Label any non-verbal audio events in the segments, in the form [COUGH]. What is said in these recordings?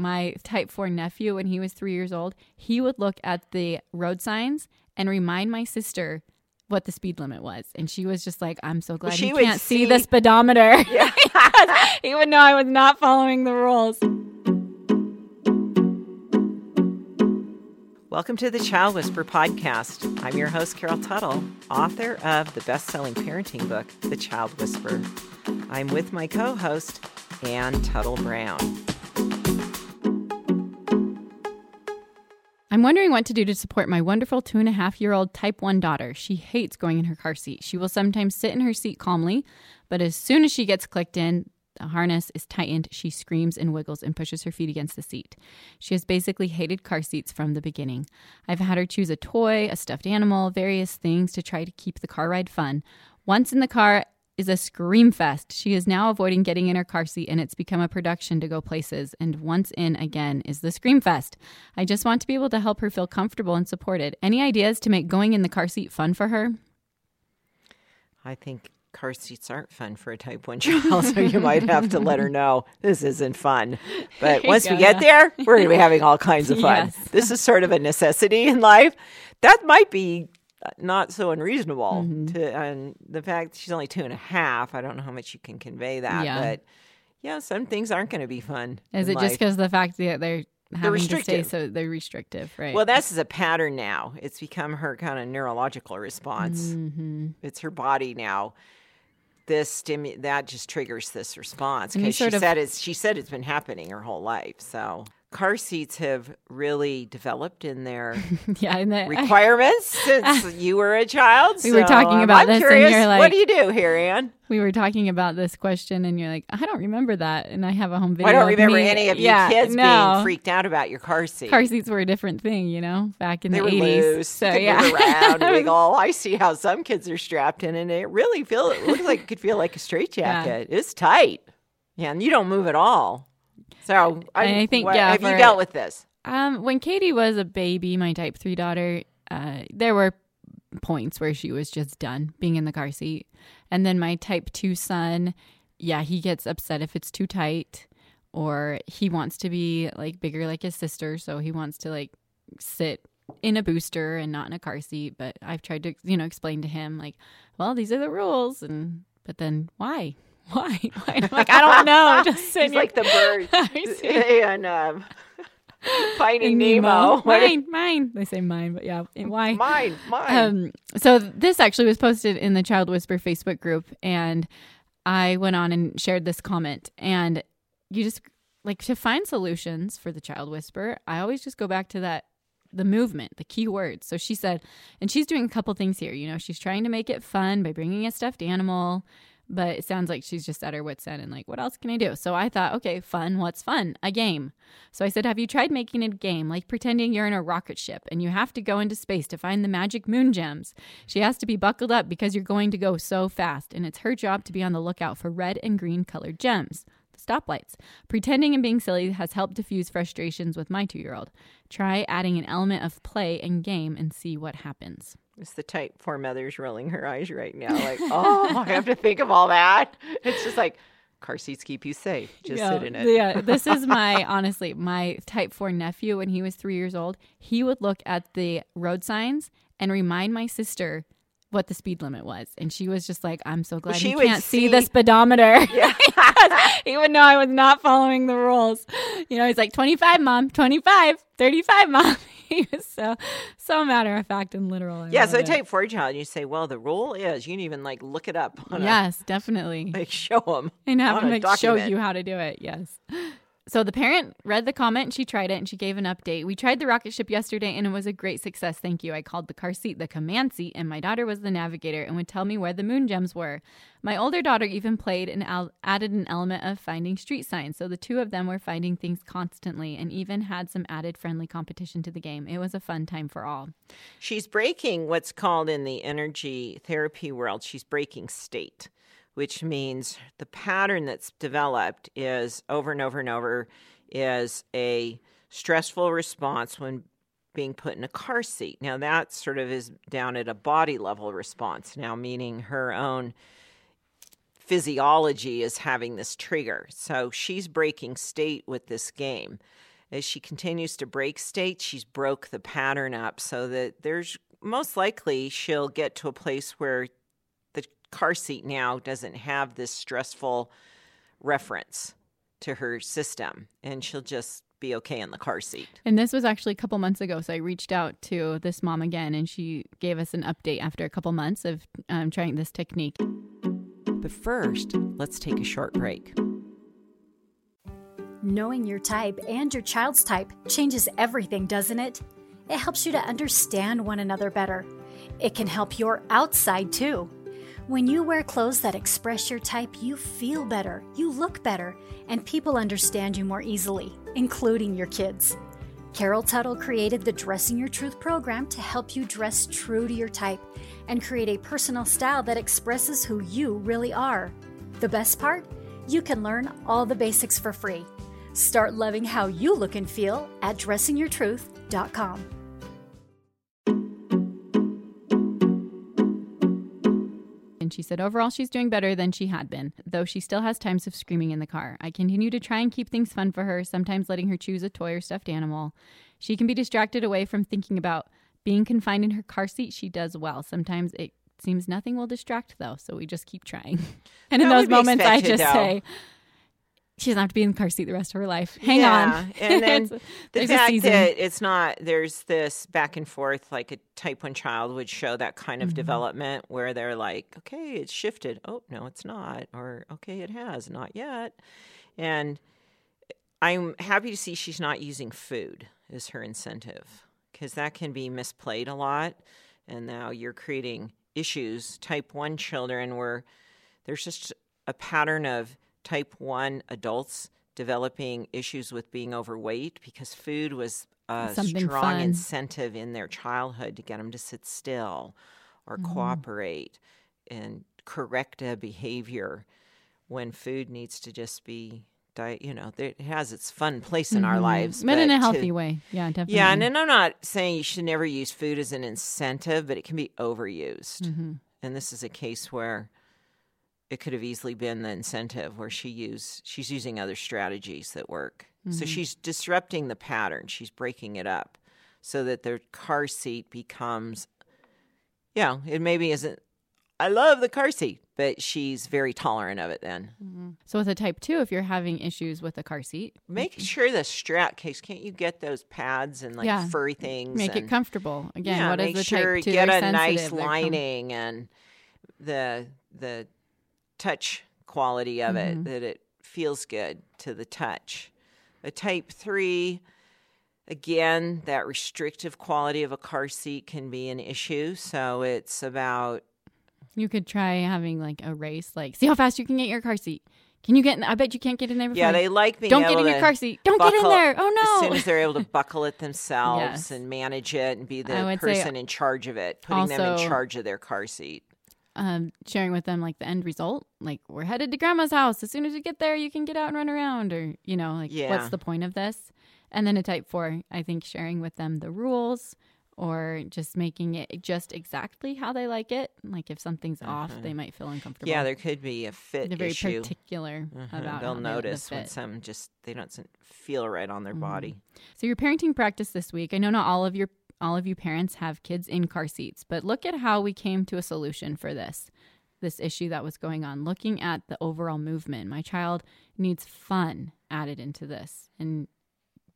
my type 4 nephew, when he was three years old, he would look at the road signs and remind my sister what the speed limit was. And she was just like, I'm so glad she he would can't see, see- the speedometer. [LAUGHS] Yeah. he would know I was not following the rules. Welcome to the Child Whisperer podcast. I'm your host, Carol Tuttle, author of the best selling parenting book, The Child Whisperer. I'm with my co host, Anne Tuttle Brown. I'm wondering what to do to support my wonderful two and a half year old type 1 daughter. She hates going in her car seat. She will sometimes sit in her seat calmly, but as soon as she gets clicked in, the harness is tightened. She screams and wiggles and pushes her feet against the seat. She has basically hated car seats from the beginning. I've had her choose a toy, a stuffed animal, various things to try to keep the car ride fun. Once in the car, is a scream fest. She is now avoiding getting in her car seat and it's become a production to go places. And once in again is the scream fest. I just want to be able to help her feel comfortable and supported. Any ideas to make going in the car seat fun for her? I think car seats aren't fun for a type 1 child, so you might have to let her know this isn't fun. But once we get there, we're going to be having all kinds of fun. [LAUGHS] Yes. This is sort of a necessity in life. That might be not so unreasonable Mm-hmm. to and the fact she's only two and a half i don't know how much you can convey that Yeah. but yeah some things aren't going to be fun Is it just because the fact that they're stay restrictive. so they're restrictive, right? well this is a pattern now it's become her kind of neurological response Mm-hmm. it's her body now this stimu- that just triggers this response because she of- said it's she said it's been happening her whole life so car seats have really developed in their [LAUGHS] yeah, and the, requirements [LAUGHS] since you were a child. We were talking about I'm this and curious, you're what do you do here, Anne? we were talking about this question, and you're like, I don't remember that, and I have a home video. I don't remember me- any of you yeah, kids no. being freaked out about your car seat. Car seats were a different thing, you know, back in they the were 80s. loose. So you could yeah, around. and they [LAUGHS] go, oh, I see how some kids are strapped in, and it really feel it looks like it could feel like a straitjacket. It's tight. Yeah, and you don't move at all. So I think, what- yeah, have you dealt with this? Um, when Katie was a baby, my type three daughter, uh, there were points where she was just done being in the car seat. And then my type two son, yeah, he gets upset if it's too tight or he wants to be like bigger like his sister. So he wants to like sit in a booster and not in a car seat. But I've tried to, you know, explain to him like, well, these are the rules. And, but then why? [LAUGHS] Why? Why? I'm like, I don't know. Just [LAUGHS] He's your- like the bird [LAUGHS] and um, Finding in Nemo. What- Mine, mine. They say mine, but yeah, why? Mine, mine. Um, so this actually was posted in the Child Whisperer Facebook group, and I went on and shared this comment. And you just like to find solutions for the Child Whisperer. I always just go back to that the movement, the key words. So she said, and she's doing a couple things here. You know, she's trying to make it fun by bringing a stuffed animal. But it sounds like she's just at her wits' end and like, what else can I do? So I thought, okay, fun. What's fun? A game. So I said, have you tried making a game like pretending you're in a rocket ship and you have to go into space to find the magic moon gems? She has to be buckled up because you're going to go so fast, and it's her job to be on the lookout for red and green colored gems. The stoplights. Pretending and being silly has helped diffuse frustrations with my two year old. Try adding an element of play and game and see what happens. It's the type four mother's rolling her eyes right now, like, [LAUGHS] oh, I have to think of all that. It's just like car seats keep you safe. Just yeah, sit in it. Yeah, this is [LAUGHS] my honestly my type four nephew when he was three years old. He would look at the road signs and remind my sister what the speed limit was, and she was just like, "I'm so glad she he can't see, the speedometer." [LAUGHS] Yeah. he would know I was not following the rules. You know, he's like 25, mom, 25, 35, mom. He was [LAUGHS] so so matter of fact and literal. I Yeah, so it. type four child, you say, well, the rule is you can even like look it up on yes, definitely. [LAUGHS] like show them. and have a like, show you how to do it. Yes. So the parent read the comment and she tried it and she gave an update. We tried the rocket ship yesterday and it was a great success. Thank you. I called the car seat the command seat and my daughter was the navigator and would tell me where the moon gems were. My older daughter even played and al- added an element of finding street signs. So the two of them were finding things constantly and even had some added friendly competition to the game. It was a fun time for all. She's breaking what's called in the energy therapy world, she's breaking state, which means the pattern that's developed is over and over and over is a stressful response when being put in a car seat. Now that sort of is down at a body level response now, meaning her own physiology is having this trigger. So she's breaking state with this game. as she continues to break state, she's broke the pattern up so that there's most likely she'll get to a place where car seat now doesn't have this stressful reference to her system and she'll just be okay in the car seat. And this was actually a couple months ago. So I reached out to this mom again and she gave us an update after a couple months of um, trying this technique. But first, let's take a short break. Knowing your type and your child's type changes everything, doesn't it? It helps you to understand one another better. It can help your outside too. When you wear clothes that express your type, you feel better, you look better, and people understand you more easily, including your kids. Carol Tuttle created the Dressing Your Truth program to help you dress true to your type and create a personal style that expresses who you really are. The best part? You can learn all the basics for free. Start loving how you look and feel at dressingyourtruth.com. she said, overall, she's doing better than she had been, though she still has times of screaming in the car. I continue to try and keep things fun for her, sometimes letting her choose a toy or stuffed animal. She can be distracted away from thinking about being confined in her car seat. She does well. Sometimes it seems nothing will distract, though, so we just keep trying. [LAUGHS] and in those moments, I just though. say, she doesn't have to be in the car seat the rest of her life. Hang yeah. on. And [LAUGHS] then the fact that it's not, there's this back and forth, like a type 1 child would show that kind of Mm-hmm. development where they're like, okay, it's shifted. Oh, no, it's not. Or, okay, it has. Not yet. And I'm happy to see she's not using food as her incentive because that can be misplayed a lot. And now you're creating issues, type 1 children, where there's just a pattern of type 1 adults developing issues with being overweight because food was a Something strong fun. incentive in their childhood to get them to sit still or Mm-hmm. cooperate and correct a behavior when food needs to just be di- you know it has its fun place in our Mhm. lives but, in a to- healthy way. Yeah, definitely. yeah, and, and I'm not saying you should never use food as an incentive, but it can be overused. Mhm. And this is a case where it could have easily been the incentive where she use she's using other strategies that work. So mm-hmm. she's disrupting the pattern. She's breaking it up so that their car seat becomes yeah, it maybe isn't I love the car seat, but she's very tolerant of it then. Mm-hmm. So with a type two, if you're having issues with a car seat, Make sure the strap case can't you get those pads and like Yeah. furry things make it comfortable. Again, yeah, what is make the sure type two? get a nice. They're com- lining and the the touch quality of Mm-hmm. it that it feels good to the touch. A type three, again, that restrictive quality of a car seat can be an issue. So it's about You could try having like a race, like see how fast you can get your car seat. Can you get? In, I bet you can't get in there. Before yeah, they like being don't get in your car seat. Don't get in there. Oh no! As soon as they're able to buckle it themselves [LAUGHS] Yes. and manage it and be the person in charge of it, putting them in charge of their car seat. Um, sharing with them like the end result, like we're headed to grandma's house. As soon as we get there, you can get out and run around, or you know, like Yeah. what's the point of this? And then a type four, I think sharing with them the rules or just making it just exactly how they like it. Like if something's off, they might feel uncomfortable. Uh-huh. Yeah, there could be a fit They're very issue. particular Mhm, about They'll how they- the notice when some just they don't feel right on their Mm-hmm. body. So your parenting practice this week. I know not all of your all of you parents have kids in car seats, but look at how we came to a solution for this this issue that was going on. Looking at the overall movement. My child needs fun added into this and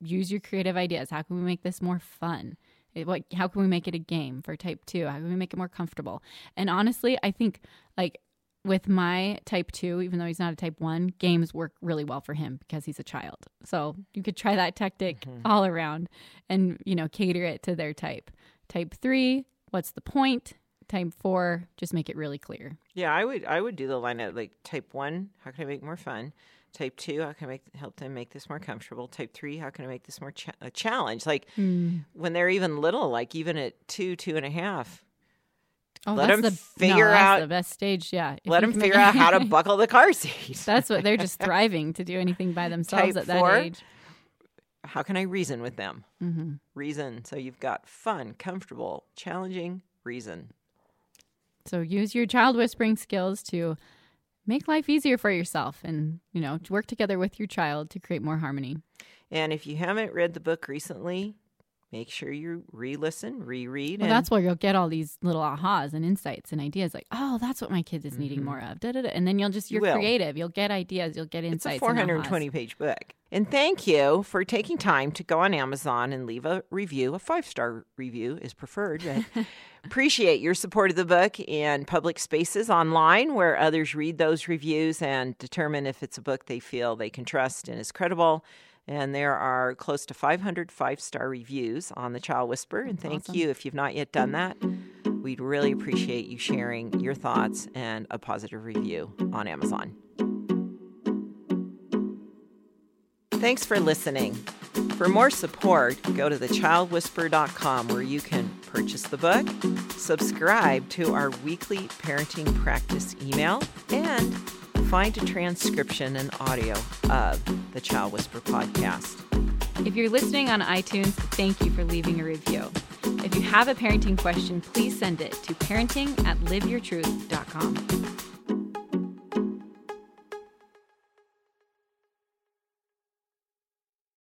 use your creative ideas. How can we make this more fun? It- What how can we make it a game for type 2? How can we make it more comfortable? And honestly, I think like with my type 2 even though he's not a type 1 games work really well for him because he's a child so you could try that tactic mm-hmm. all around and you know cater it to their type type 3 what's the point type 4 just make it really clear Yeah, I would I would do the line of like type one, how can I make more fun? Type two, how can I make help them make this more comfortable? Type three, how can I make this more cha- a challenge? Like hmm. when they're even little, like even at two, two and a half, oh Let that's 'em the figure no, out- the best stage yeah If let them figure out how to [LAUGHS] buckle the car seat. that's what they're just [LAUGHS] thriving to do anything by themselves Type at that four? age how can I reason with them? hmm Reason. So you've got fun, comfortable, challenging, reason. So use your child whispering skills to make life easier for yourself and, you know, work together with your child to create more harmony. And if you haven't read the book recently, make sure you re-listen, reread. Well, and that's where you'll get all these little ahas and insights and ideas like, oh, that's what my kid is needing mm-hmm. more of. Da, da, da. And then you'll just, You you're will. creative. You'll get ideas. You'll get insights. It's a 420 page book. And thank you for taking time to go on Amazon and leave a review. A five star review is preferred. But [LAUGHS] appreciate your support of the book in public spaces online where others read those reviews and determine if it's a book they feel they can trust and is credible. And there are close to 500 five star reviews on The Child Whisperer. And thank awesome. you if you've not yet done mm-hmm. that. We'd really appreciate you sharing your thoughts and a positive review on Amazon. Thanks for listening. For more support, go to thechildwhisperer.com where you can purchase the book, subscribe to our weekly parenting practice email, and find a transcription and audio of the Child Whisperer podcast. If you're listening on iTunes, thank you for leaving a review. If you have a parenting question, please send it to parenting at liveyourtruth.com.